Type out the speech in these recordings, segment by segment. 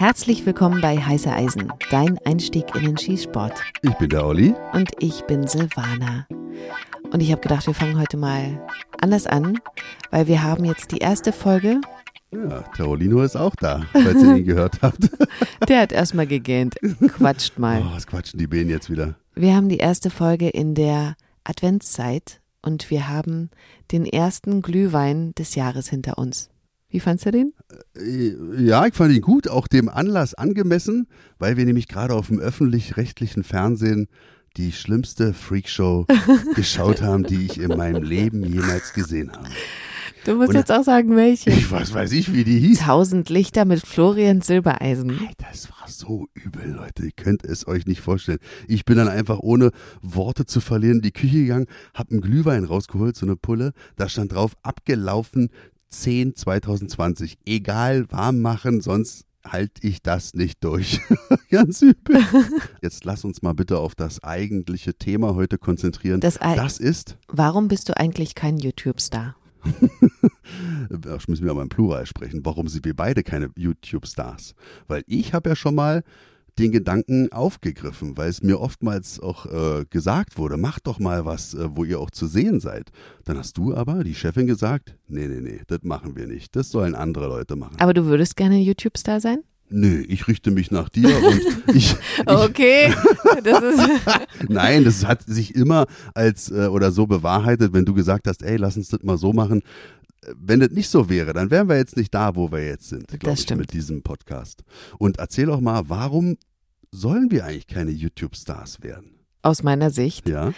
Herzlich willkommen bei Heiße Eisen, dein Einstieg in den Schießsport. Ich bin der Olli. Und ich bin Silvana. Und ich habe gedacht, wir fangen heute mal anders an, weil wir haben jetzt die erste Folge. Ja, Terolino ist auch da, falls ihr ihn gehört habt. Der hat erstmal gegähnt. Quatscht mal. Oh, was quatschen die Bänen jetzt wieder? Wir haben die erste Folge in der Adventszeit und wir haben den ersten Glühwein des Jahres hinter uns. Wie fandst du den? Äh, Ja, ich fand ihn gut, auch dem Anlass angemessen, weil wir nämlich gerade auf dem öffentlich-rechtlichen Fernsehen die schlimmste Freakshow geschaut haben, die ich in meinem Leben jemals gesehen habe. Du musst Und- jetzt auch sagen, welche. Ich weiß, weiß ich, wie die hieß. Tausend Lichter mit Florian Silbereisen. Das war so übel, Leute. Ihr könnt es euch nicht vorstellen. Ich bin dann einfach ohne Worte zu verlieren in die Küche gegangen, hab einen Glühwein rausgeholt, so eine Pulle. Da stand drauf, abgelaufen 10 2020. Egal, warm machen, sonst halte ich das nicht durch. Ganz übel. Jetzt lass uns mal bitte auf das eigentliche Thema heute konzentrieren. Das das ist, Warum bist du eigentlich kein YouTube-Star? Ach, müssen wir mal im Plural sprechen, warum sind wir beide keine YouTube-Stars? Weil ich habe ja schon mal den Gedanken aufgegriffen, weil es mir oftmals auch äh, gesagt wurde, macht doch mal was, äh, wo ihr auch zu sehen seid. Dann hast du aber, die Chefin, gesagt, nee, nee, nee, das machen wir nicht. Das sollen andere Leute machen. Aber du würdest gerne YouTube-Star sein? Nö, ich richte mich nach dir und ich, ich Okay, das ist. Nein, das hat sich immer als äh, oder so bewahrheitet, wenn du gesagt hast, ey, lass uns das mal so machen. Wenn das nicht so wäre, dann wären wir jetzt nicht da, wo wir jetzt sind, glaube ich, stimmt. mit diesem Podcast. Und erzähl auch mal, warum sollen wir eigentlich keine YouTube-Stars werden? Aus meiner Sicht. Ja.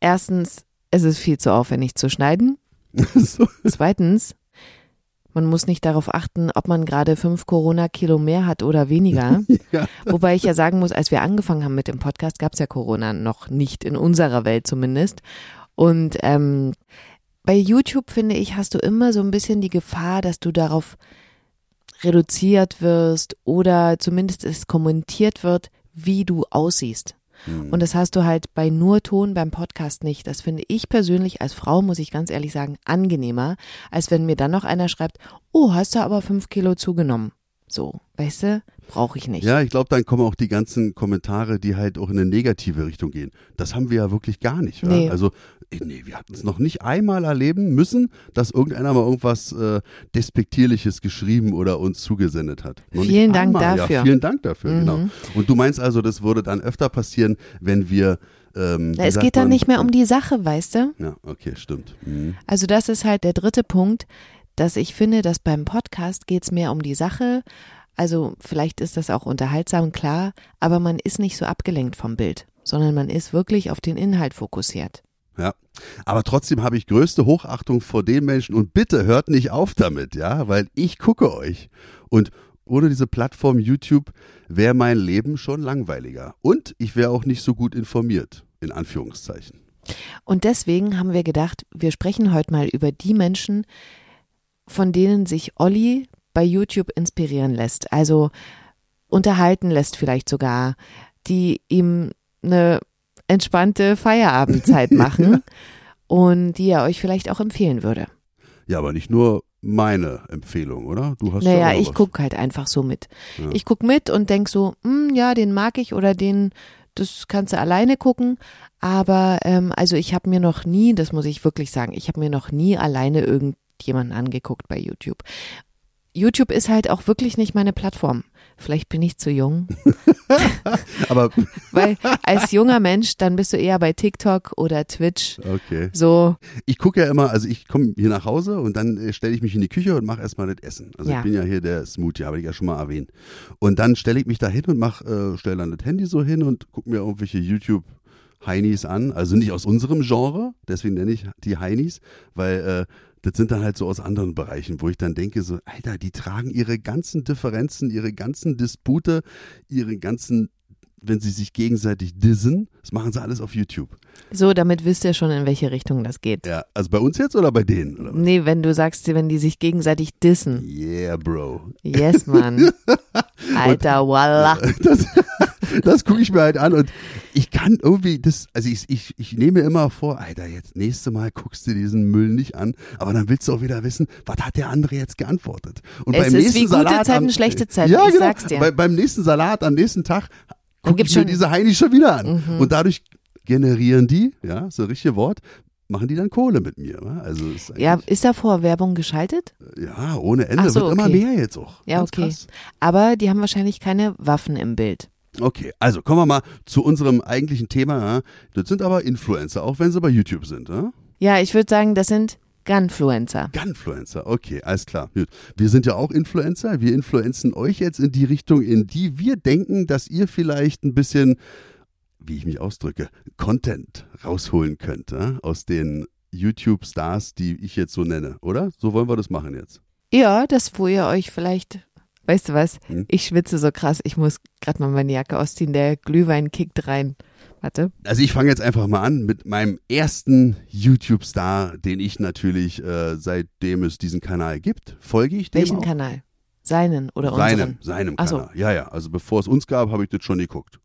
Erstens, es ist viel zu aufwendig zu schneiden. so. Zweitens, man muss nicht darauf achten, ob man gerade fünf Corona-Kilo mehr hat oder weniger. ja. Wobei ich ja sagen muss, als wir angefangen haben mit dem Podcast, gab es ja Corona noch nicht, in unserer Welt zumindest. Und ähm, bei YouTube, finde ich, hast du immer so ein bisschen die Gefahr, dass du darauf reduziert wirst oder zumindest es kommentiert wird, wie du aussiehst. Hm. Und das hast du halt bei nur Ton beim Podcast nicht. Das finde ich persönlich als Frau, muss ich ganz ehrlich sagen, angenehmer, als wenn mir dann noch einer schreibt, oh, hast du aber fünf Kilo zugenommen. So, weißt du, brauche ich nicht. Ja, ich glaube, dann kommen auch die ganzen Kommentare, die halt auch in eine negative Richtung gehen. Das haben wir ja wirklich gar nicht. Nee. Also, eh, nee, wir hatten es noch nicht einmal erleben müssen, dass irgendeiner mal irgendwas äh, Despektierliches geschrieben oder uns zugesendet hat. Noch Vielen Dank einmal. dafür. Ja, vielen Dank dafür, Mhm. genau. Und du meinst also, das würde dann öfter passieren, wenn wir. Ähm, Na, es geht dann man? nicht mehr um die Sache, weißt du? Ja, okay, stimmt. Mhm. Also das ist halt der dritte Punkt, dass ich finde, dass beim Podcast geht es mehr um die Sache. Also vielleicht ist das auch unterhaltsam, klar, aber man ist nicht so abgelenkt vom Bild, sondern man ist wirklich auf den Inhalt fokussiert. Ja, aber trotzdem habe ich größte Hochachtung vor den Menschen und bitte hört nicht auf damit, ja, weil ich gucke euch und ohne diese Plattform YouTube wäre mein Leben schon langweiliger und ich wäre auch nicht so gut informiert, in Anführungszeichen. Und deswegen haben wir gedacht, wir sprechen heute mal über die Menschen, von denen sich Olli bei YouTube inspirieren lässt. Also unterhalten lässt vielleicht sogar, die ihm eine entspannte Feierabendzeit machen und die er euch vielleicht auch empfehlen würde. Ja, aber nicht nur meine Empfehlung, oder? Du hast Naja, ja ich gucke halt einfach so mit. Ja. Ich gucke mit und denk so, hm, ja, den mag ich oder den, das kannst du alleine gucken. Aber ähm, also ich habe mir noch nie, das muss ich wirklich sagen, ich habe mir noch nie alleine irgendjemanden angeguckt bei YouTube. YouTube ist halt auch wirklich nicht meine Plattform. Vielleicht bin ich zu jung, Aber weil als junger Mensch, dann bist du eher bei TikTok oder Twitch. okay. So, Ich gucke ja immer, also ich komme hier nach Hause und dann äh, stelle ich mich in die Küche und mache erstmal das Essen. Also Ja. ich bin ja hier der Smoothie, habe ich ja schon mal erwähnt. Und dann stelle ich mich da hin und mach, äh, stelle dann das Handy so hin und gucke mir irgendwelche YouTube Heinis an, also nicht aus unserem Genre, deswegen nenne ich die Heinis, weil äh, das sind dann halt so aus anderen Bereichen, wo ich dann denke so, Alter, die tragen ihre ganzen Differenzen, ihre ganzen Dispute, ihre ganzen, wenn sie sich gegenseitig dissen, das machen sie alles auf YouTube. so, damit wisst ihr schon, in welche Richtung das geht. Ja, also bei uns jetzt oder bei denen? Oder was? Nee, wenn du sagst, wenn die sich gegenseitig dissen. Yeah, Bro. Yes, Mann. Alter, voila. Das, gucke ich mir halt an und ich kann irgendwie das, also ich, ich, ich nehme mir immer vor, Alter, jetzt nächste Mal guckst du diesen Müll nicht an, aber dann willst du auch wieder wissen, was hat der andere jetzt geantwortet. Und es beim ist nächsten wie gute Salat Zeiten, am, schlechte Zeiten, ja, ich genau, sag's dir. Bei, beim nächsten Salat am nächsten Tag gucke ich mir diese Heini schon wieder an. Mhm. Und dadurch generieren die, ja, so ein richtiges Wort, machen die dann Kohle mit mir. Also ist ja, ist da vor Werbung geschaltet? Ja, ohne Ende. So, Wird okay. immer mehr jetzt auch. Ja, Ganz okay. Krass. Aber die haben wahrscheinlich keine Waffen im Bild. Okay, also kommen wir mal zu unserem eigentlichen Thema. Das sind aber Influencer, auch wenn sie bei YouTube sind. Ja, ja ich würde sagen, das sind Gunfluencer. Gunfluencer, okay, alles klar. Wir sind ja auch Influencer. Wir influenzen euch jetzt in die Richtung, in die wir denken, dass ihr vielleicht ein bisschen wie ich mich ausdrücke, Content rausholen könnte aus den YouTube-Stars, die ich jetzt so nenne, oder? So wollen wir das machen jetzt. Ja, das, wo ihr euch vielleicht, weißt du was, hm? ich schwitze so krass, ich muss gerade mal meine Jacke ausziehen, der Glühwein kickt rein. Warte. Also ich fange jetzt einfach mal an mit meinem ersten YouTube-Star, den ich natürlich, äh, seitdem es diesen Kanal gibt, folge ich dem Welchen auch. Kanal? Seinen oder unseren? Seinem, seinem Kanal. So. Ja, ja, also bevor es uns gab, habe ich das schon geguckt.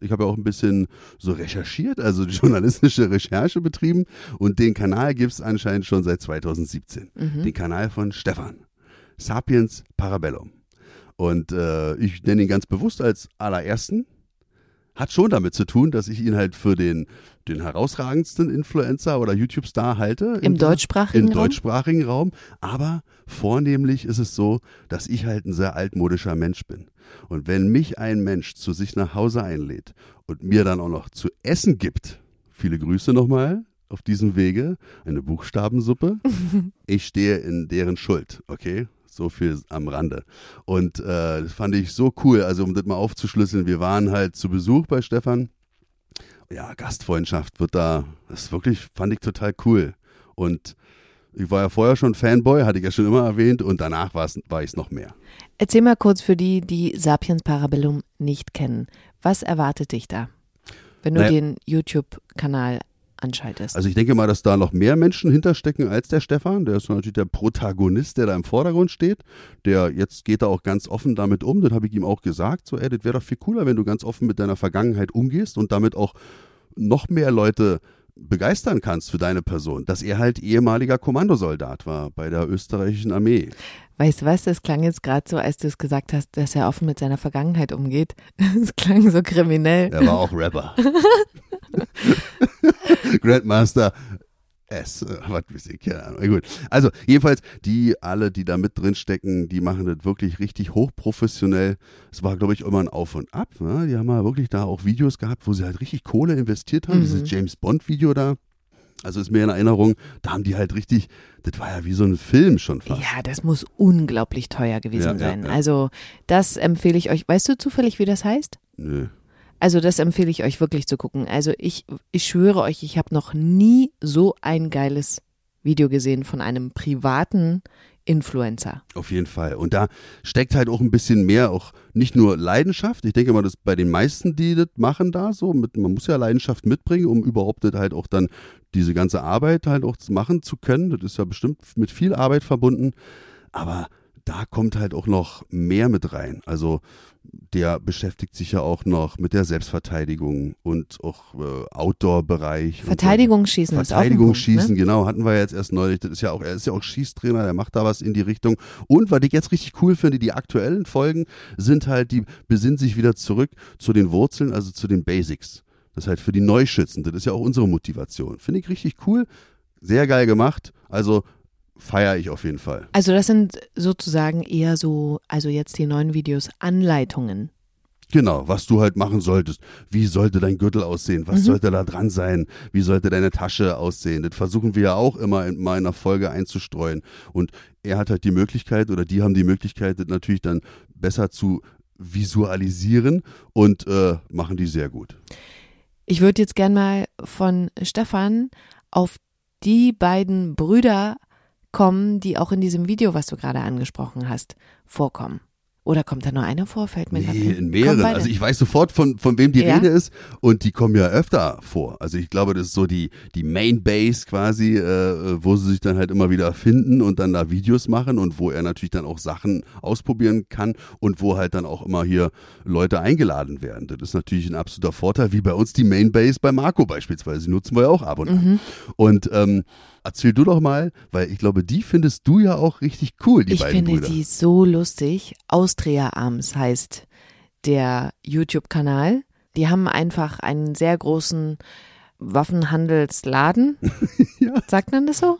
Ich habe ja auch ein bisschen so recherchiert, also journalistische Recherche betrieben und den Kanal gibt es anscheinend schon seit 2017. Mhm. Den Kanal von Stefan. Sapiens Parabellum. Und äh, ich nenne ihn ganz bewusst als allerersten. Hat schon damit zu tun, dass ich ihn halt für den, den herausragendsten Influencer oder YouTube-Star halte. Im deutschsprachigen Raum? Im deutschsprachigen Raum. Aber vornehmlich ist es so, dass ich halt ein sehr altmodischer Mensch bin. Und wenn mich ein Mensch zu sich nach Hause einlädt und mir dann auch noch zu essen gibt, viele Grüße nochmal auf diesem Wege, eine Buchstabensuppe, ich stehe in deren Schuld, okay? So viel am Rande. Und äh, das fand ich so cool. Also, um das mal aufzuschlüsseln, wir waren halt zu Besuch bei Stefan. Ja, Gastfreundschaft wird da, das ist wirklich, fand ich total cool. Und ich war ja vorher schon Fanboy, hatte ich ja schon immer erwähnt, und danach war ich es noch mehr. Erzähl mal kurz für die, die Sapiens Parabellum nicht kennen. Was erwartet dich da, wenn du naja. den YouTube-Kanal anschaltest? Also ich denke mal, dass da noch mehr Menschen hinterstecken als der Stefan. Der ist natürlich der Protagonist, der da im Vordergrund steht. Der jetzt geht da auch ganz offen damit um. Das habe ich ihm auch gesagt. So, ey, das wäre doch viel cooler, wenn du ganz offen mit deiner Vergangenheit umgehst und damit auch noch mehr Leute begeistern kannst für deine Person, dass er halt ehemaliger Kommandosoldat war bei der österreichischen Armee. Weißt du was, das klang jetzt gerade so, als du es gesagt hast, dass er offen mit seiner Vergangenheit umgeht. Es klang so kriminell. Er war auch Rapper. Grandmaster S, äh, was weiß ich, keine Ahnung. Gut. Also, jedenfalls, die alle, die da mit drin stecken, die machen das wirklich richtig hochprofessionell. Es war, glaube ich, immer ein Auf und Ab. Ne? Die haben ja wirklich da auch Videos gehabt, wo sie halt richtig Kohle investiert haben. Mhm. Dieses James Bond-Video da. Also ist mir in Erinnerung, da haben die halt richtig, das war ja wie so ein Film schon fast. Ja, das muss unglaublich teuer gewesen ja, sein. Ja, ja. Also das empfehle ich euch. Weißt du zufällig, wie das heißt? Nö. Also das empfehle ich euch wirklich zu gucken. Also ich, ich schwöre euch, ich habe noch nie so ein geiles Video gesehen von einem privaten Influencer. Auf jeden Fall. Und da steckt halt auch ein bisschen mehr, auch nicht nur Leidenschaft. Ich denke mal, dass bei den meisten, die das machen da so, mit, man muss ja Leidenschaft mitbringen, um überhaupt das halt auch dann diese ganze Arbeit halt auch machen zu können. Das ist ja bestimmt mit viel Arbeit verbunden. Aber da kommt halt auch noch mehr mit rein. Also der beschäftigt sich ja auch noch mit der Selbstverteidigung und auch äh, Outdoor-Bereich. Verteidigungsschießen ist Verteidigungsschießen, ne? genau, hatten wir jetzt erst neulich. Das ist ja auch, er ist ja auch Schießtrainer, der macht da was in die Richtung. Und was ich jetzt richtig cool finde, die aktuellen Folgen sind halt, die besinnen sich wieder zurück zu den Wurzeln, also zu den Basics. Das ist halt für die Neuschützen. Das ist ja auch unsere Motivation. Finde ich richtig cool. Sehr geil gemacht. Also feiere ich auf jeden Fall. Also das sind sozusagen eher so, also jetzt die neuen Videos, Anleitungen. Genau, was du halt machen solltest. Wie sollte dein Gürtel aussehen? Was mhm. sollte da dran sein? Wie sollte deine Tasche aussehen? Das versuchen wir ja auch immer in meiner Folge einzustreuen. Und er hat halt die Möglichkeit oder die haben die Möglichkeit, das natürlich dann besser zu visualisieren und äh, machen die sehr gut. Ich würde jetzt gern mal von Stefan auf die beiden Brüder kommen, die auch in diesem Video, was du gerade angesprochen hast, vorkommen. Oder kommt da nur einer vor? Fällt mir Nee, in mehreren. Also ich weiß sofort, von, von wem die Ja? Rede ist und die kommen ja öfter vor. Also ich glaube, das ist so die, die Main Base quasi, äh, wo sie sich dann halt immer wieder finden und dann da Videos machen und wo er natürlich dann auch Sachen ausprobieren kann und wo halt dann auch immer hier Leute eingeladen werden. Das ist natürlich ein absoluter Vorteil, wie bei uns die Main Base bei Marco beispielsweise. Die nutzen wir ja auch ab und Mhm. an. Und ähm, erzähl du doch mal, weil ich glaube, die findest du ja auch richtig cool, die ich beiden finde Brüder. die so lustig. Austria Arms heißt der YouTube-Kanal. Die haben einfach einen sehr großen Waffenhandelsladen. Ja. Sagt man das so?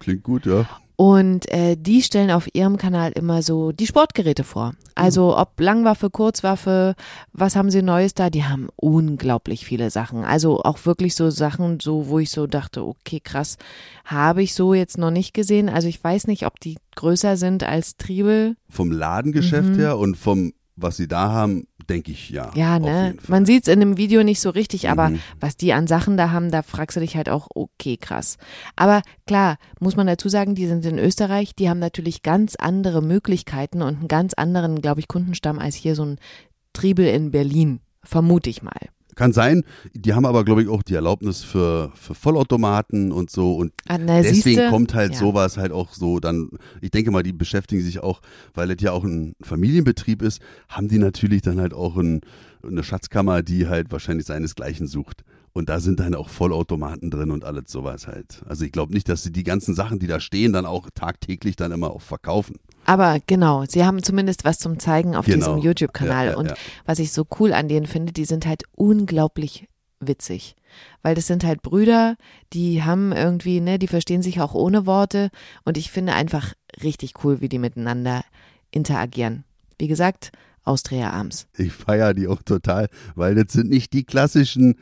Klingt gut, ja. Und äh, die stellen auf ihrem Kanal immer so die Sportgeräte vor. Also ob Langwaffe, Kurzwaffe, was haben sie Neues da? Die haben unglaublich viele Sachen. Also auch wirklich so Sachen, so wo ich so dachte, okay, krass, habe ich so jetzt noch nicht gesehen. Also ich weiß nicht, ob die größer sind als Triebel. vom Ladengeschäft Mhm. her und vom, was sie da haben, denke ich ja. Ja, ne? Man sieht es in dem Video nicht so richtig, aber Mhm. was die an Sachen da haben, da fragst du dich halt auch, okay, krass. Aber klar, muss man dazu sagen, die sind in Österreich, die haben natürlich ganz andere Möglichkeiten und einen ganz anderen, glaube ich, Kundenstamm als hier so ein Triebel in Berlin, vermute ich mal. Kann sein, die haben aber, glaube ich, auch die Erlaubnis für, für Vollautomaten und so und Ah, na, deswegen siehste? kommt halt Ja. sowas halt auch so dann, ich denke mal, die beschäftigen sich auch, weil es ja auch ein Familienbetrieb ist, haben die natürlich dann halt auch ein, eine Schatzkammer, die halt wahrscheinlich seinesgleichen sucht. Und da sind dann auch Vollautomaten drin und alles sowas halt. Also ich glaube nicht, dass sie die ganzen Sachen, die da stehen, dann auch tagtäglich dann immer auch verkaufen. Aber genau, sie haben zumindest was zum Zeigen auf Genau. diesem YouTube-Kanal. Ja, ja, und ja. was ich so cool an denen finde, die sind halt unglaublich witzig. Weil das sind halt Brüder, die haben irgendwie, ne, die verstehen sich auch ohne Worte. Und ich finde einfach richtig cool, wie die miteinander interagieren. Wie gesagt, Austria Arms. Ich feiere die auch total, weil das sind nicht die klassischen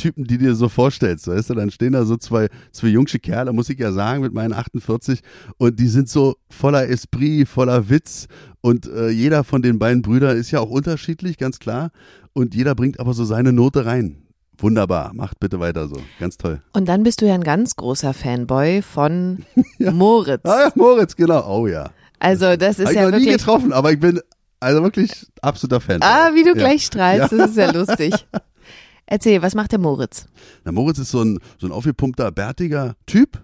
Typen, die dir so vorstellst, weißt du, dann stehen da so zwei, zwei jungsche Kerle, muss ich ja sagen, mit meinen 48 und die sind so voller Esprit, voller Witz und äh, jeder von den beiden Brüdern ist ja auch unterschiedlich, ganz klar und jeder bringt aber so seine Note rein. Wunderbar, macht bitte weiter so, ganz toll. Und dann bist du ja ein ganz großer Fanboy von Moritz. Ah ja, Moritz, genau, oh ja. Also das ist Hab ich ja noch nie getroffen, aber ich bin also wirklich absoluter Fan. Ah, wie du Ja. gleich strahlst, das ist ja lustig. Erzähl, was macht der Moritz? Na, Moritz ist so ein, so ein aufgepumpter, bärtiger Typ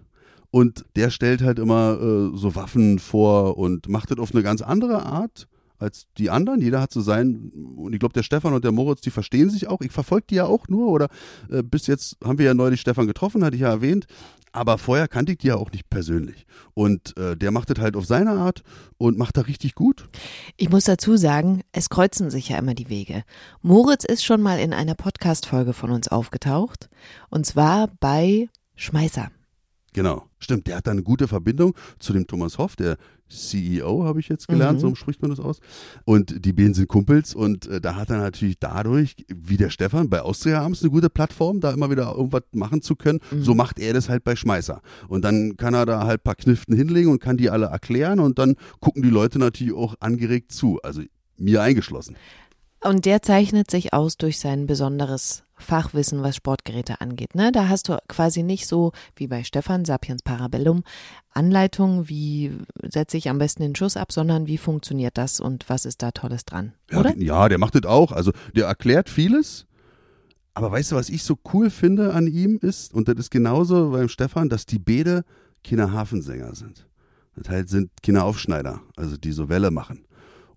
und der stellt halt immer äh, so Waffen vor und macht das auf eine ganz andere Art als die anderen. Jeder hat so sein, und ich glaube, der Stefan und der Moritz, die verstehen sich auch. Ich verfolge die ja auch nur oder äh, bis jetzt haben wir ja neulich Stefan getroffen, hatte ich ja erwähnt. Aber vorher kannte ich die ja auch nicht persönlich. Und äh, der macht das halt auf seine Art und macht da richtig gut. Ich muss dazu sagen, es kreuzen sich ja immer die Wege. Moritz ist schon mal in einer Podcast-Folge von uns aufgetaucht. Und zwar bei Schmeißer. Genau, stimmt. Der hat da eine gute Verbindung zu dem Thomas Hoff, der CEO, habe ich jetzt gelernt, Mhm. so spricht man das aus. Und die beiden sind Kumpels und äh, da hat er natürlich dadurch, wie der Stefan bei Austria Arms, eine gute Plattform, da immer wieder irgendwas machen zu können. Mhm. So macht er das halt bei Schmeißer. Und dann kann er da halt ein paar Kniften hinlegen und kann die alle erklären und dann gucken die Leute natürlich auch angeregt zu. Also mir eingeschlossen. Und der zeichnet sich aus durch sein besonderes Fachwissen, was Sportgeräte angeht. Ne? Da hast du quasi nicht so wie bei Stefan Sapiens Parabellum Anleitungen, wie setze ich am besten den Schuss ab, sondern wie funktioniert das und was ist da Tolles dran, Ja, oder? ja, der macht das auch. Also der erklärt vieles. Aber weißt du, was ich so cool finde an ihm ist, und das ist genauso beim Stefan, dass die Bede keine Hafensänger sind. Das halt sind keine Aufschneider, also die so Welle machen.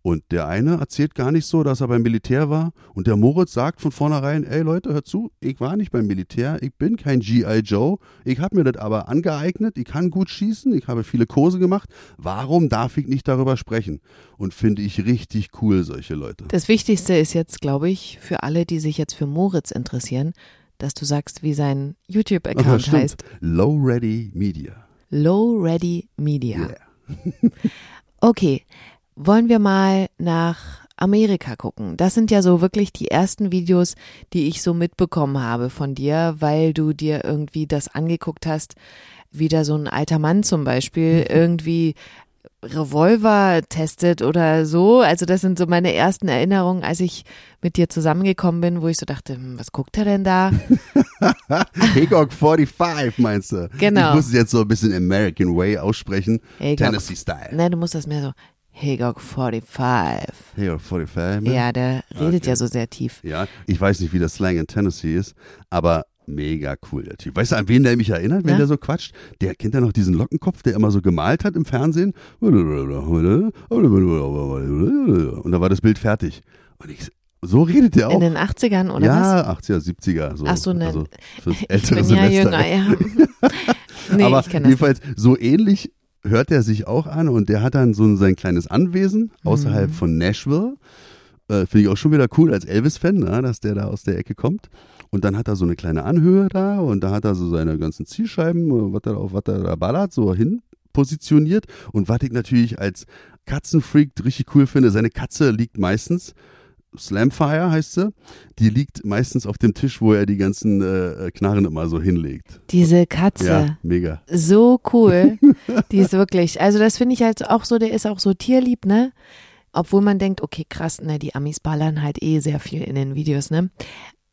Und der eine erzählt gar nicht so, dass er beim Militär war. Und der Moritz sagt von vornherein, ey Leute, hört zu, ich war nicht beim Militär, ich bin kein G.I. Joe, ich habe mir das aber angeeignet, ich kann gut schießen, ich habe viele Kurse gemacht. Warum darf ich nicht darüber sprechen? Und finde ich richtig cool, solche Leute. Das Wichtigste ist jetzt, glaube ich, für alle, die sich jetzt für Moritz interessieren, dass du sagst, wie sein YouTube-Account heißt. Low Ready Media. Low Ready Media. Yeah. Okay, wollen wir mal nach Amerika gucken. Das sind ja so wirklich die ersten Videos, die ich so mitbekommen habe von dir, weil du dir irgendwie das angeguckt hast, wie da so ein alter Mann zum Beispiel irgendwie Revolver testet oder so. Also das sind so meine ersten Erinnerungen, als ich mit dir zusammengekommen bin, wo ich so dachte, hm, was guckt er denn da? Hickok 45 meinst du? Genau. Ich muss es jetzt so ein bisschen American Way aussprechen. Hickok. Tennessee Style. Ne, du musst das mehr so Hegok 45. Hey, 45. ne? Ja, der redet Okay. ja so sehr tief. Ja, ich weiß nicht, wie das Slang in Tennessee ist, aber mega cool, der Typ. Weißt du, an wen der mich erinnert, wenn Ja. der so quatscht? Der kennt ja noch diesen Lockenkopf, der immer so gemalt hat im Fernsehen. Und da war das Bild fertig. Und ich, so redet der In auch. den 80ern oder was? ja, 80er, 70er. So. Ach so, ne. Also Ich bin ja Semester. jünger, ja. nee, aber ich kenne das. jedenfalls so ähnlich hört er sich auch an und der hat dann so sein kleines Anwesen außerhalb Mhm. von Nashville. Äh, Finde ich auch schon wieder cool als Elvis-Fan, ne, dass der da aus der Ecke kommt. Und dann hat er so eine kleine Anhöhe da und da hat er so seine ganzen Zielscheiben, äh, was er auf was er da ballert, so hin positioniert. Und was ich natürlich als Katzenfreak richtig cool finde, seine Katze liegt meistens Slamfire heißt sie. Die liegt meistens auf dem Tisch, wo er die ganzen äh, Knarren immer so hinlegt. Diese Katze. Ja, mega. So cool. Die ist wirklich, also das finde ich halt auch so, der ist auch so tierlieb, ne? Obwohl man denkt, okay, krass, ne, die Amis ballern halt eh sehr viel in den Videos, ne?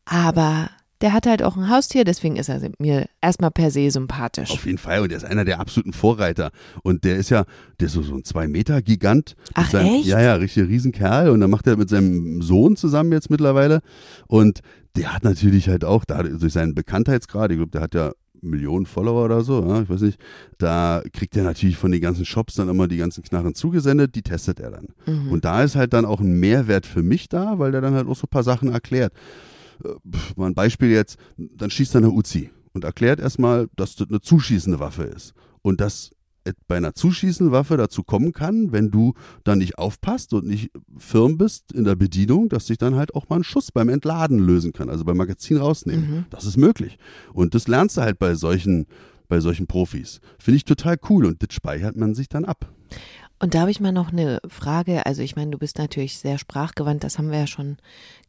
Aber der hat halt auch ein Haustier, deswegen ist er mir erstmal per se sympathisch. Auf jeden Fall. Und der ist einer der absoluten Vorreiter. Und der ist ja, der ist so, so ein Zwei-Meter-Gigant. Ach, seinem, echt? Ja, ja, richtig Riesenkerl. Und dann macht er mit seinem Sohn zusammen jetzt mittlerweile. Und der hat natürlich halt auch, da durch seinen Bekanntheitsgrad, ich glaube, der hat ja Millionen Follower oder so, ja, ich weiß nicht, da kriegt er natürlich von den ganzen Shops dann immer die ganzen Knarren zugesendet, die testet er dann. Mhm. Und da ist halt dann auch ein Mehrwert für mich da, weil der dann halt auch so ein paar Sachen erklärt. Äh, Mal ein Beispiel jetzt, dann schießt er eine Uzi und erklärt erstmal, dass das eine zuschießende Waffe ist. Und dass bei einer zuschießenden Waffe dazu kommen kann, wenn du dann nicht aufpasst und nicht firm bist in der Bedienung, dass sich dann halt auch mal ein Schuss beim Entladen lösen kann, also beim Magazin rausnehmen. Mhm. Das ist möglich. Und das lernst du halt bei solchen, bei solchen Profis. Finde ich total cool und das speichert man sich dann ab. Und da habe ich mal noch eine Frage. Also ich meine, du bist natürlich sehr sprachgewandt, das haben wir ja schon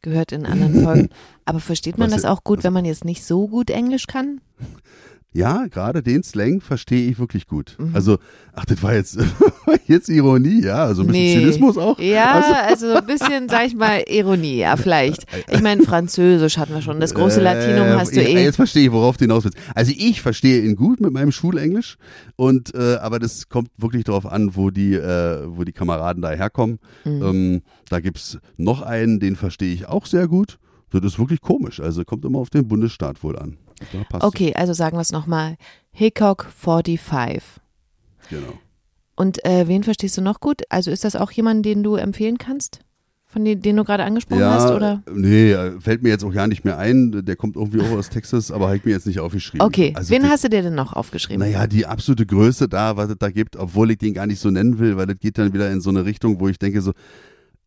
gehört in anderen Folgen. Aber versteht man Was- das auch gut, wenn man jetzt nicht so gut Englisch kann? Ja, gerade den Slang verstehe ich wirklich gut. Mhm. Also, ach, das war jetzt, jetzt Ironie, ja, also ein bisschen Nee. Zynismus auch. Ja, also ein bisschen, sag ich mal, Ironie, ja, vielleicht. Ich meine, Französisch hatten wir schon. Das große Latinum Äh, hast du eh. Jetzt verstehe ich, worauf du hinaus willst. Also ich verstehe ihn gut mit meinem Schulenglisch und äh, aber das kommt wirklich darauf an, wo die, äh, wo die Kameraden da herkommen. Mhm. Ähm, da gibt's noch einen, den verstehe ich auch sehr gut. Das ist wirklich komisch. Also kommt immer auf den Bundesstaat wohl an. Passt Okay, also sagen wir es nochmal. Hickok 45. Genau. Und äh, wen verstehst du noch gut? Also ist das auch jemand, den du empfehlen kannst? Von den, den du gerade angesprochen Ja, hast, oder? nee, äh, fällt mir jetzt auch gar nicht mehr ein. Der kommt irgendwie auch aus Texas, aber habe ich mir jetzt nicht aufgeschrieben. Okay, Also wen das- hast du dir denn noch aufgeschrieben? Naja, die absolute Größe da, was es da gibt, obwohl ich den gar nicht so nennen will, weil das geht dann wieder in so eine Richtung, wo ich denke, so,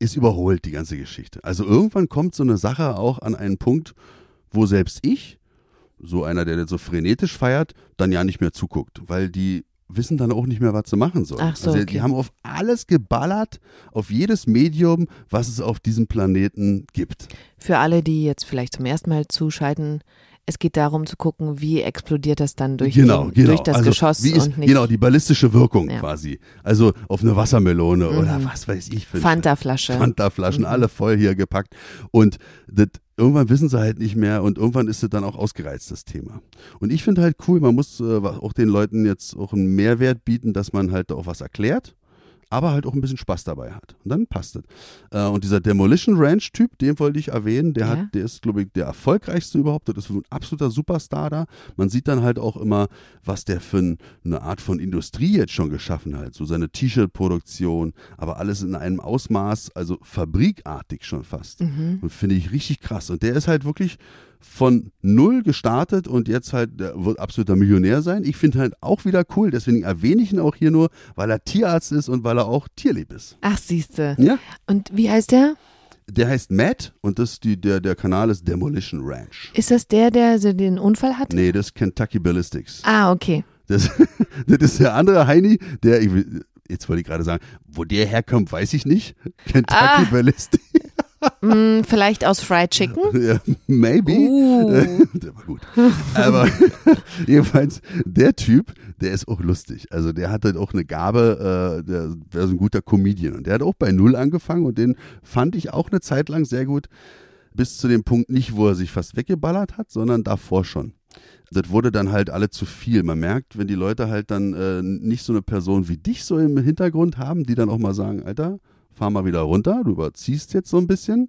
ist überholt die ganze Geschichte. Also irgendwann kommt so eine Sache auch an einen Punkt, wo selbst ich, so einer, der das so frenetisch feiert, dann ja nicht mehr zuguckt, weil die wissen dann auch nicht mehr, was sie machen sollen. Ach so, also okay. die haben auf alles geballert, auf jedes Medium, was es auf diesem Planeten gibt. Für alle, die jetzt vielleicht zum ersten Mal zuschalten, es geht darum zu gucken, wie explodiert das dann durch, genau, den, genau. durch das also, Geschoss wie ist, und nicht Genau, die ballistische Wirkung Ja. quasi. Also auf eine Wassermelone Mhm. oder was weiß ich Fanta-Flasche. Fanta-Flaschen, Mhm. alle voll hier gepackt. Und das, irgendwann wissen sie halt nicht mehr und irgendwann ist es dann auch ausgereizt, das Thema. Und ich finde halt cool, man muss äh, auch den Leuten jetzt auch einen Mehrwert bieten, dass man halt auch was erklärt, aber halt auch ein bisschen Spaß dabei hat. Und dann passt es. Äh, und dieser Demolition Ranch-Typ, den wollte ich erwähnen, der, Ja. hat, der ist, glaube ich, der erfolgreichste überhaupt. Das ist ein absoluter Superstar da. Man sieht dann halt auch immer, was der für ein, eine Art von Industrie jetzt schon geschaffen hat. So seine T-Shirt-Produktion, aber alles in einem Ausmaß, also fabrikartig schon fast. Mhm. Und finde ich richtig krass. Und der ist halt wirklich von null gestartet und jetzt halt, der wird absoluter Millionär sein. Ich finde halt auch wieder cool, deswegen erwähne ich ihn auch hier nur, weil er Tierarzt ist und weil er auch tierlieb ist. Ach, siehste. Ja. Und wie heißt der? Der heißt Matt und das ist die, der, der Kanal ist Demolition Ranch. Ist das der, der so den Unfall hatte? Nee, das ist Kentucky Ballistics. Ah, okay. Das, das ist der andere Heini, der, ich, jetzt wollte ich gerade sagen, wo der herkommt, weiß ich nicht. Kentucky Ah. Ballistics, Hm, vielleicht aus Fried Chicken? ja, maybe. Uh. Der war gut. Aber jedenfalls, der Typ, der ist auch lustig. Also der hat halt auch eine Gabe, äh, der wäre so ein guter Comedian. Und der hat auch bei Null angefangen und den fand ich auch eine Zeit lang sehr gut. Bis zu dem Punkt nicht, wo er sich fast weggeballert hat, sondern davor schon. das wurde dann halt alle zu viel. Man merkt, wenn die Leute halt dann äh, nicht so eine Person wie dich so im Hintergrund haben, die dann auch mal sagen, Alter, fahr mal wieder runter, du überziehst jetzt so ein bisschen.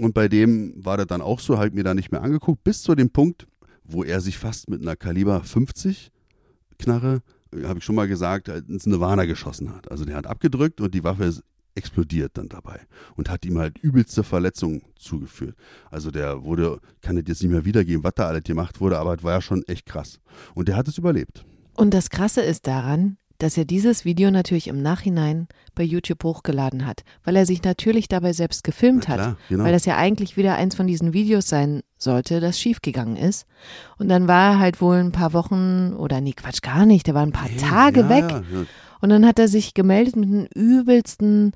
Und bei dem war das dann auch so, halt mir da nicht mehr angeguckt, bis zu dem Punkt, wo er sich fast mit einer Kaliber 50 Knarre, habe ich schon mal gesagt, ins Nirvana geschossen hat. Also der hat abgedrückt und die Waffe ist explodiert dann dabei und hat ihm halt übelste Verletzungen zugeführt. Also der wurde, kann das jetzt nicht mehr wiedergeben, was da alles gemacht wurde, aber es war ja schon echt krass. Und der hat es überlebt. Und das Krasse ist daran, dass er dieses Video natürlich im Nachhinein bei YouTube hochgeladen hat, weil er sich natürlich dabei selbst gefilmt klar, hat, genau. weil das ja eigentlich wieder eins von diesen Videos sein sollte, das schiefgegangen ist. Und dann war er halt wohl ein paar Wochen oder nee, Quatsch, gar nicht, der war ein paar Tage ja, weg. Ja, ja. Und dann hat er sich gemeldet mit einem übelsten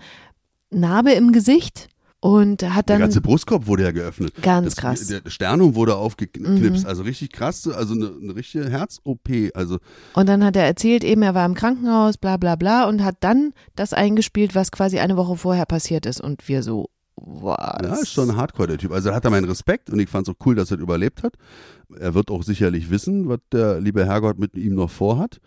Narbe im Gesicht und hat Der dann ganze Brustkorb wurde ja geöffnet. Ganz das, krass. Der Sternum wurde aufgeknipst, Mhm. also richtig krass, also eine, eine richtige Herz-OP. Also und dann hat er erzählt, eben er war im Krankenhaus, bla bla bla und hat dann das eingespielt, was quasi eine Woche vorher passiert ist und wir so was? ja, ist schon hardcore der Typ. Also er hat da meinen Respekt und ich fand es auch cool, dass er überlebt hat. Er wird auch sicherlich wissen, was der liebe Herrgott mit ihm noch vorhat.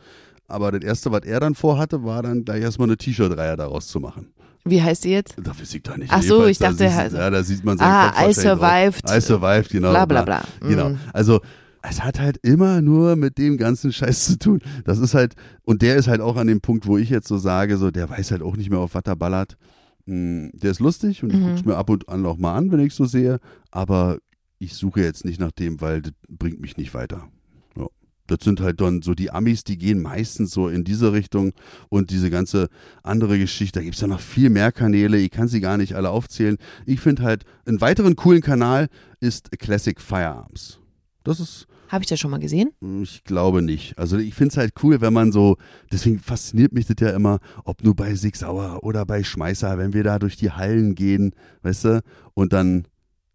Aber das erste, was er dann vorhatte, war dann gleich erstmal eine T-Shirt-Reihe daraus zu machen. Wie heißt die jetzt? Da weiß ich da nicht. Ach so, ich dachte, da er heißt- ja, da sieht man seinen Ah, Kopf I survived. Drauf. I survived, genau. Bla, bla, bla. Genau. Mhm. Also es hat halt immer nur mit dem ganzen Scheiß zu tun. Das ist halt, und der ist halt auch an dem Punkt, wo ich jetzt so sage, so, der weiß halt auch nicht mehr, auf was er ballert. Hm, Der ist lustig und ich Mhm. gucke es mir ab und an auch mal an, wenn ich so sehe, aber ich suche jetzt nicht nach dem, weil das bringt mich nicht weiter. Das sind halt dann so die Amis, die gehen meistens so in diese Richtung und diese ganze andere Geschichte, da gibt es ja noch viel mehr Kanäle, ich kann sie gar nicht alle aufzählen. Ich finde halt, einen weiteren coolen Kanal ist Classic Firearms. Das ist Habe ich das schon mal gesehen? ich glaube nicht. Also ich finde es halt cool, wenn man so, deswegen fasziniert mich das ja immer, ob nur bei Sig Sauer oder bei Schmeißer, wenn wir da durch die Hallen gehen, weißt du, und dann,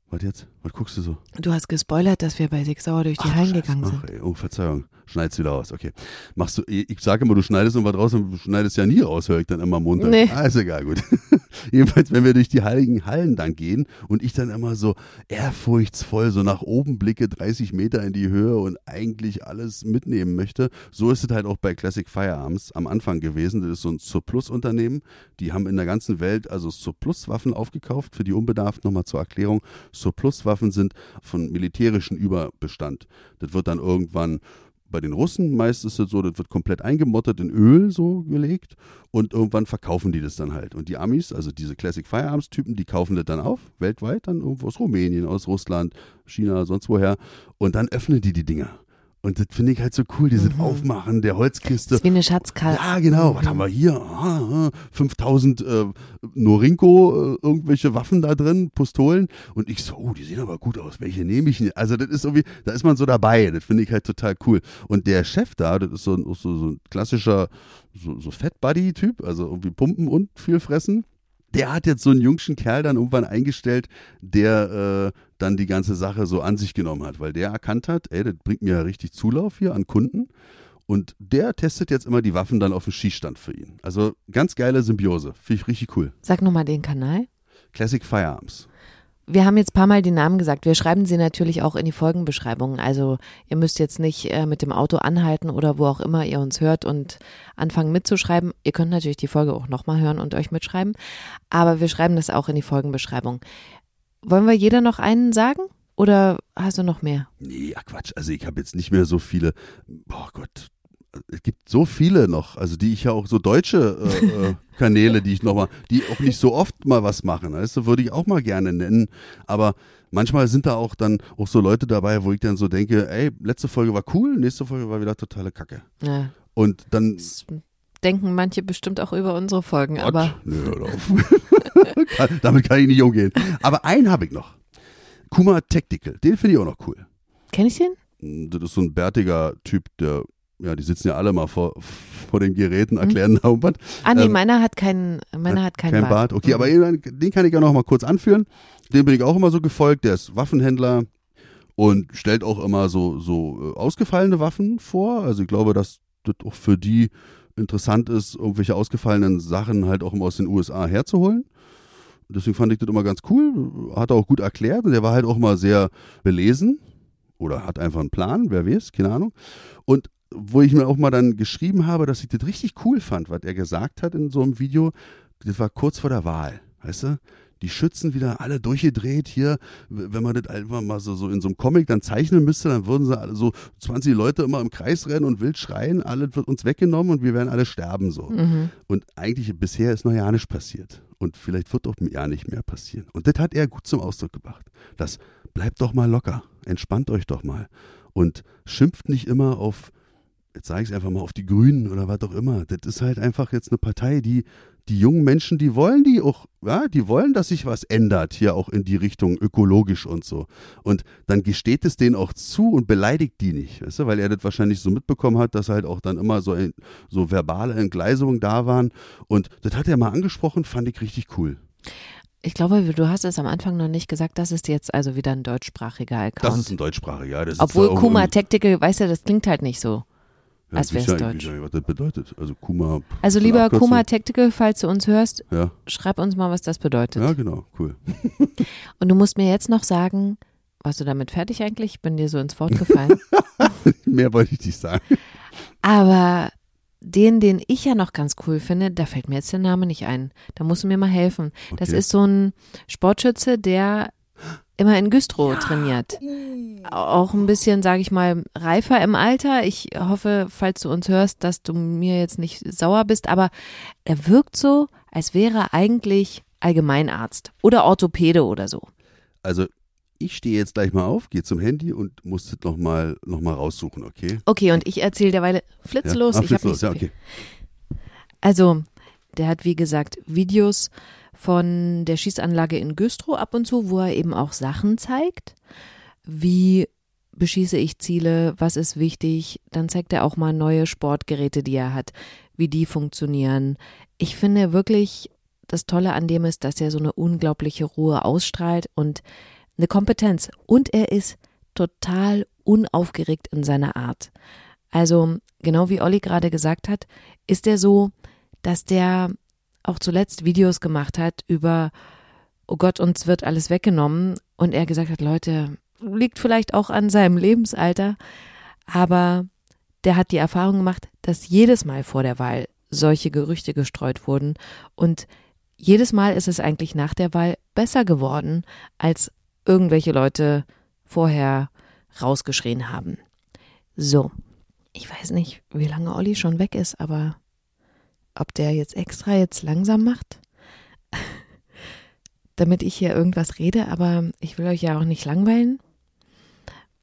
was jetzt? Was guckst du so? Du hast gespoilert, dass wir bei Six Sauer durch die Ach, Hallen gegangen sind. Ach, ey, oh, Verzeihung. Schneid's wieder aus. Okay. Machst du, ich sage immer, du schneidest irgendwas raus und du schneidest ja nie raus, höre ich dann immer munter. Nee. Ah, ist egal, gut. Jedenfalls, wenn wir durch die heiligen Hallen dann gehen und ich dann immer so ehrfurchtsvoll so nach oben blicke, 30 Meter in die Höhe und eigentlich alles mitnehmen möchte, so ist es halt auch bei Classic Firearms am Anfang gewesen. Das ist so ein Surplus-Unternehmen. Die haben in der ganzen Welt also Surplus-Waffen aufgekauft. Für die Unbedarft nochmal zur Erklärung. Surplus-Waffen sind von militärischen Überbestand. Das wird dann irgendwann bei den Russen meist ist es so, das wird komplett eingemottet in Öl so gelegt und irgendwann verkaufen die das dann halt. Und die Amis, also diese Classic Firearms Typen, die kaufen das dann auf, weltweit, dann irgendwo aus Rumänien, aus Russland, China, sonst woher. Und dann öffnen die die Dinger. Und das finde ich halt so cool, dieses Mhm. Aufmachen der Das Holzkiste. ist wie eine Schatzkarte. Ja, genau. Was haben wir hier? Aha, aha. 5000 äh, Norinco, äh, irgendwelche Waffen da drin, Pistolen. Und ich so, oh, die sehen aber gut aus. Welche nehme ich denn? Also, das ist irgendwie, da ist man so dabei. Das finde ich halt total cool. Und der Chef da, das ist so, ein- so, so ein klassischer, so, so Fat Buddy-Typ, also irgendwie pumpen und viel fressen. Der hat jetzt so einen jungschen Kerl dann irgendwann eingestellt, der äh, dann die ganze Sache so an sich genommen hat, weil der erkannt hat, ey, das bringt mir ja richtig Zulauf hier an Kunden. Und der testet jetzt immer die Waffen dann auf dem Schießstand für ihn. Also ganz geile Symbiose. Finde ich richtig cool. Sag nochmal den Kanal. Classic Firearms. Wir haben jetzt ein paar Mal die Namen gesagt. Wir schreiben sie natürlich auch in die Folgenbeschreibungen. Also ihr müsst jetzt nicht äh, mit dem Auto anhalten oder wo auch immer ihr uns hört und anfangen mitzuschreiben. Ihr könnt natürlich die Folge auch nochmal hören und euch mitschreiben. Aber wir schreiben das auch in die Folgenbeschreibung. Wollen wir jeder noch einen sagen? Oder hast du noch mehr? Nee, ach Quatsch. Also ich habe jetzt nicht mehr so viele. Boah Gott. Es gibt so viele noch, also die ich ja auch so deutsche äh, äh, Kanäle, die ich nochmal, die auch nicht so oft mal was machen. Weißt du, würde ich auch mal gerne nennen. Aber manchmal sind da auch dann auch so Leute dabei, wo ich dann so denke, ey, letzte Folge war cool, nächste Folge war wieder totale Kacke. Ja, Und dann das denken manche bestimmt auch über unsere Folgen, Gott, aber nö, hör auf. Damit kann ich nicht umgehen. Aber einen habe ich noch. Kuma Tactical, den finde ich auch noch cool. kenn ich den? Das ist so ein bärtiger Typ, der, ja, die sitzen ja alle mal vor, vor den Geräten, erklären da irgendwas. Ah nee, Ähm, meiner hat keinen, meiner hat keinen Kein Bart. Bart. Okay, Mhm. aber den kann ich ja noch mal kurz anführen. Dem bin ich auch immer so gefolgt. Der ist Waffenhändler und stellt auch immer so, so äh, ausgefallene Waffen vor. Also ich glaube, dass das auch für die interessant ist, irgendwelche ausgefallenen Sachen halt auch immer aus den USA herzuholen. Deswegen fand ich das immer ganz cool. Hat er auch gut erklärt und der war halt auch immer sehr belesen. oder hat einfach einen Plan, wer weiß, keine Ahnung. Und wo ich mir auch mal dann geschrieben habe, dass ich das richtig cool fand, was er gesagt hat in so einem Video, das war kurz vor der Wahl, weißt du? Die Schützen wieder alle durchgedreht hier. Wenn man das einfach mal so, so in so einem Comic dann zeichnen müsste, dann würden sie alle so 20 Leute immer im Kreis rennen und wild schreien, alles wird uns weggenommen und wir werden alle sterben so. Mhm. Und eigentlich bisher ist noch ja nicht passiert. Und vielleicht wird auch ja nicht mehr passieren. Und das hat er gut zum Ausdruck gebracht. Das bleibt doch mal locker, entspannt euch doch mal und schimpft nicht immer auf jetzt sage ich es einfach mal, auf die Grünen oder was auch immer. Das ist halt einfach jetzt eine Partei, die die jungen Menschen, die wollen die auch, ja, die wollen, dass sich was ändert, hier auch in die Richtung ökologisch und so. Und dann gesteht es denen auch zu und beleidigt die nicht, weißt du, weil er das wahrscheinlich so mitbekommen hat, dass halt auch dann immer so, so verbale Entgleisungen da waren. Und das hat er mal angesprochen, fand ich richtig cool. Ich glaube, du hast es am Anfang noch nicht gesagt, das ist jetzt also wieder ein deutschsprachiger Account. Das ist ein deutschsprachiger, ja. Obwohl Kuma Tactical, weißt du, das klingt halt nicht so. Ja, als wäre es deutsch. sicher, Was das bedeutet. Also Kuma. Also lieber Abkürzung. Kuma Tactical, falls du uns hörst, Ja, schreib uns mal, was das bedeutet. ja, genau, cool. Und du musst mir jetzt noch sagen, warst du damit fertig eigentlich? Ich bin dir so ins Wort gefallen. Mehr wollte ich nicht sagen. Aber den, den ich ja noch ganz cool finde, da fällt mir jetzt der Name nicht ein. Da musst du mir mal helfen. Das Okay. ist so ein Sportschütze, der immer in Güstrow trainiert. Auch ein bisschen, sage ich mal, reifer im Alter. Ich hoffe, falls du uns hörst, dass du mir jetzt nicht sauer bist, aber er wirkt so, als wäre er eigentlich Allgemeinarzt oder Orthopäde oder so. Also, ich stehe jetzt gleich mal auf, gehe zum Handy und muss das nochmal noch mal raussuchen, okay? Okay, und ich erzähle derweil flitzlos. Ja? Ah, ich habe flitzlos, nicht so ja, okay. Also, der hat wie gesagt Videos von der Schießanlage in Güstrow ab und zu, wo er eben auch Sachen zeigt. Wie beschieße ich Ziele? Was ist wichtig? Dann zeigt er auch mal neue Sportgeräte, die er hat, wie die funktionieren. Ich finde wirklich, das Tolle an dem ist, dass er so eine unglaubliche Ruhe ausstrahlt und eine Kompetenz. Und er ist total unaufgeregt in seiner Art. Also, genau wie Olli gerade gesagt hat, ist er so, dass der auch zuletzt Videos gemacht hat über, oh Gott, uns wird alles weggenommen. Und er gesagt hat, Leute, liegt vielleicht auch an seinem Lebensalter, aber der hat die Erfahrung gemacht, dass jedes Mal vor der Wahl solche Gerüchte gestreut wurden und jedes Mal ist es eigentlich nach der Wahl besser geworden, als irgendwelche Leute vorher rausgeschrien haben. So, ich weiß nicht, wie lange Olli schon weg ist, aber ob der jetzt extra jetzt langsam macht, damit ich hier irgendwas rede, aber ich will euch ja auch nicht langweilen.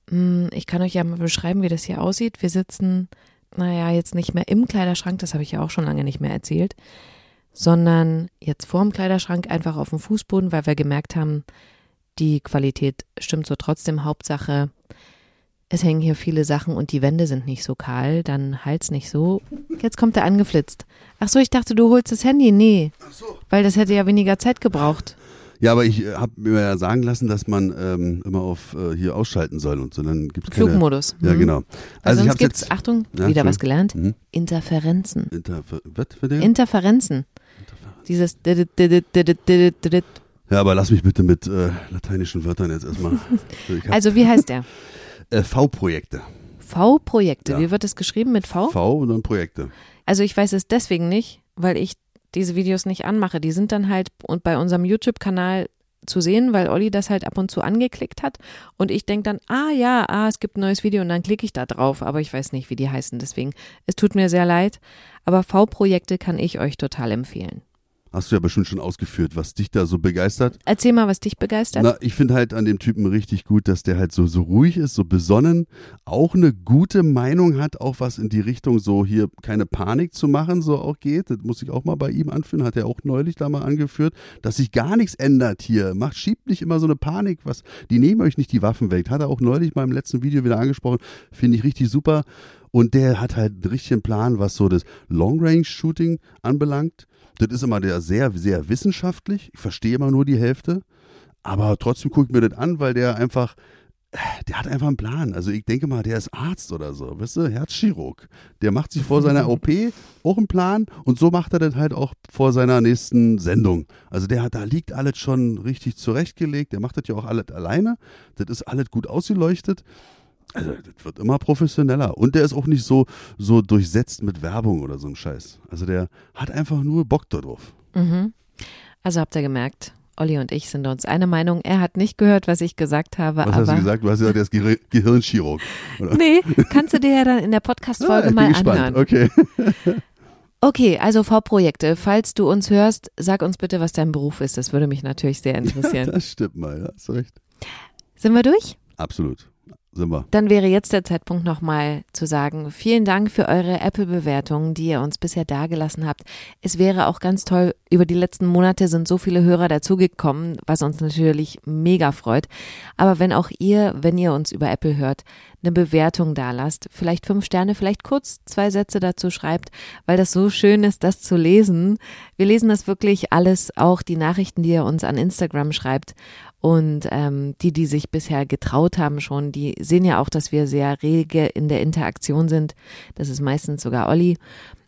Hm, Ich kann euch ja mal beschreiben, wie das hier aussieht. Wir sitzen, naja, jetzt nicht mehr im Kleiderschrank, das habe ich ja auch schon lange nicht mehr erzählt, sondern jetzt vorm Kleiderschrank einfach auf dem Fußboden, weil wir gemerkt haben, die Qualität stimmt so trotzdem. Hauptsache, es hängen hier viele Sachen und die Wände sind nicht so kahl, dann halt's nicht so. Jetzt kommt er angeflitzt. Ach so, ich dachte, du holst das Handy. Nee, Ach so. weil das hätte ja weniger Zeit gebraucht. Ja, aber ich habe mir ja sagen lassen, dass man ähm, immer auf äh, hier ausschalten soll und so. Dann gibt's keine. Flugmodus. Ja, Mhm. genau. Also ich sonst gibt's, jetzt. Achtung, Ja, wieder was gelernt. Mhm. Interferenzen. Inter, was für den? Interferenzen. Dieses didit, didit. Ja, aber lass mich bitte mit äh, lateinischen Wörtern jetzt erstmal. Also wie heißt der? äh, V-Projekte. V-Projekte. Ja. Wie wird es geschrieben mit V? V und dann Projekte. Also ich weiß es deswegen nicht, weil ich diese Videos nicht anmache. Die sind dann halt und bei unserem YouTube-Kanal zu sehen, weil Olli das halt ab und zu angeklickt hat. Und ich denke dann, ah ja, ah, es gibt ein neues Video und dann klicke ich da drauf, aber ich weiß nicht, wie die heißen. Deswegen, es tut mir sehr leid. Aber V-Projekte kann ich euch total empfehlen. Hast du ja bestimmt schon ausgeführt, was dich da so begeistert. Erzähl mal, was dich begeistert. Na, ich finde halt an dem Typen richtig gut, dass der halt so, so ruhig ist, so besonnen, auch eine gute Meinung hat, auch was in die Richtung so hier keine Panik zu machen, so auch geht. Das muss ich auch mal bei ihm anführen, hat er auch neulich da mal angeführt, dass sich gar nichts ändert hier. Macht, schiebt nicht immer so eine Panik, was, die nehmen euch nicht die Waffen weg. Hat er auch neulich mal im letzten Video wieder angesprochen, finde ich richtig super. Und der hat halt einen richtigen Plan, was so das Long-Range-Shooting anbelangt. Das ist immer der sehr, sehr wissenschaftlich. Ich verstehe immer nur die Hälfte. Aber trotzdem gucke ich mir das an, weil der einfach, der hat einfach einen Plan. Also ich denke mal, der ist Arzt oder so, weißt du, Herzchirurg. Der macht sich vor seiner OP auch einen Plan und so macht er das halt auch vor seiner nächsten Sendung. Also der hat, da liegt alles schon richtig zurechtgelegt. Der macht das ja auch alles alleine. Das ist alles gut ausgeleuchtet. Also, das wird immer professioneller. Und der ist auch nicht so, so durchsetzt mit Werbung oder so ein Scheiß. Also, der hat einfach nur Bock darauf. Mhm. Also habt ihr gemerkt, Olli und ich sind uns eine Meinung. Er hat nicht gehört, was ich gesagt habe. Was hast du gesagt? Du hast gesagt, er ist Gehir Gehirnchirurg. Oder? Nee, kannst du dir ja dann in der Podcast-Folge Ah, mal anhören. Okay. Okay, also V-Projekte. Falls du uns hörst, sag uns bitte, was dein Beruf ist. Das würde mich natürlich sehr interessieren. Das stimmt mal, ja, hast recht. Sind wir durch? Absolut. Sind wir. Dann wäre jetzt der Zeitpunkt nochmal zu sagen, vielen Dank für eure Apple-Bewertungen, die ihr uns bisher dagelassen habt. Es wäre auch ganz toll, über die letzten Monate sind so viele Hörer dazugekommen, was uns natürlich mega freut. Aber wenn auch ihr, wenn ihr uns über Apple hört, eine Bewertung dalasst, vielleicht fünf Sterne, vielleicht kurz zwei Sätze dazu schreibt, weil das so schön ist, das zu lesen. Wir lesen das wirklich alles, auch die Nachrichten, die ihr uns an Instagram schreibt. Und ähm, die, die sich bisher getraut haben schon, die sehen ja auch, dass wir sehr rege in der Interaktion sind. Das ist meistens sogar Olli.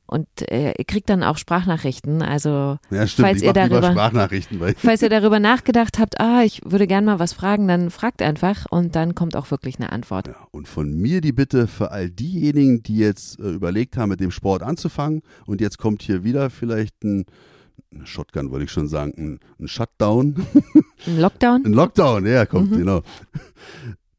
Und äh, ihr kriegt dann auch Sprachnachrichten. Also Ja, falls ich ihr darüber Sprachnachrichten, Falls ihr darüber nachgedacht habt, ah, ich würde gern mal was fragen, dann fragt einfach und dann kommt auch wirklich eine Antwort. Ja, und von mir die Bitte für all diejenigen, die jetzt äh, überlegt haben, mit dem Sport anzufangen und jetzt kommt hier wieder vielleicht ein, ein Shotgun, wollte ich schon sagen, ein, ein Shutdown, Ein Lockdown? ein Lockdown, ja, kommt, Mhm. genau.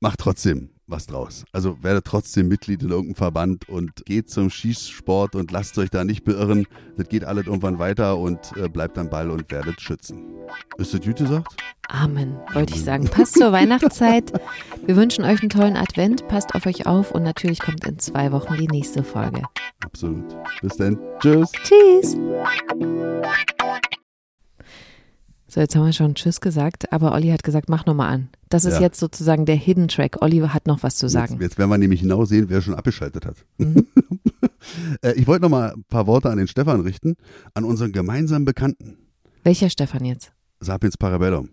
Macht trotzdem was draus. Also werdet trotzdem Mitglied in irgendeinem Verband und geht zum Schießsport und lasst euch da nicht beirren. Das geht alles irgendwann weiter und äh, bleibt am Ball und werdet schützen. Ist das gut gesagt? Amen, wollte ich sagen. Passt zur Weihnachtszeit. Wir wünschen euch einen tollen Advent, passt auf euch auf und natürlich kommt in zwei Wochen die nächste Folge. Absolut. Bis dann. Tschüss. Tschüss! So, jetzt haben wir schon Tschüss gesagt, aber Olli hat gesagt, mach nochmal an. Das ist Ja. jetzt sozusagen der Hidden Track. Olli hat noch was zu sagen. Jetzt, jetzt werden wir nämlich genau sehen, wer schon abgeschaltet hat. Mhm. Äh, ich wollte noch mal ein paar Worte an den Stefan richten, an unseren gemeinsamen Bekannten, Welcher Stefan jetzt? Sapiens Parabellum.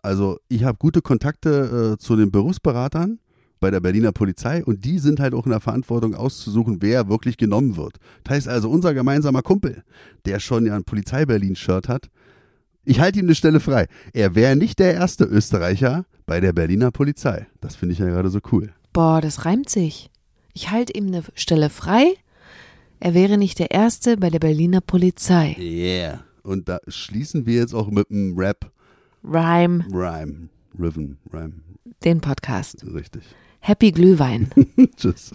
Also ich habe gute Kontakte äh, zu den Berufsberatern bei der Berliner Polizei und die sind halt auch in der Verantwortung auszusuchen, wer wirklich genommen wird. Das heißt also, unser gemeinsamer Kumpel, der schon ja ein Polizei-Berlin-Shirt hat, ich halte ihm eine Stelle frei. Er wäre nicht der erste Österreicher bei der Berliner Polizei. Das finde ich ja gerade so cool. Boah, das reimt sich. Ich halte ihm eine Stelle frei. Er wäre nicht der Erste bei der Berliner Polizei. Yeah. Und da schließen wir jetzt auch mit einem Rap, Rhyme, Rhyme, Rhythm, Rhyme. den Podcast. Richtig. Happy Glühwein. Tschüss.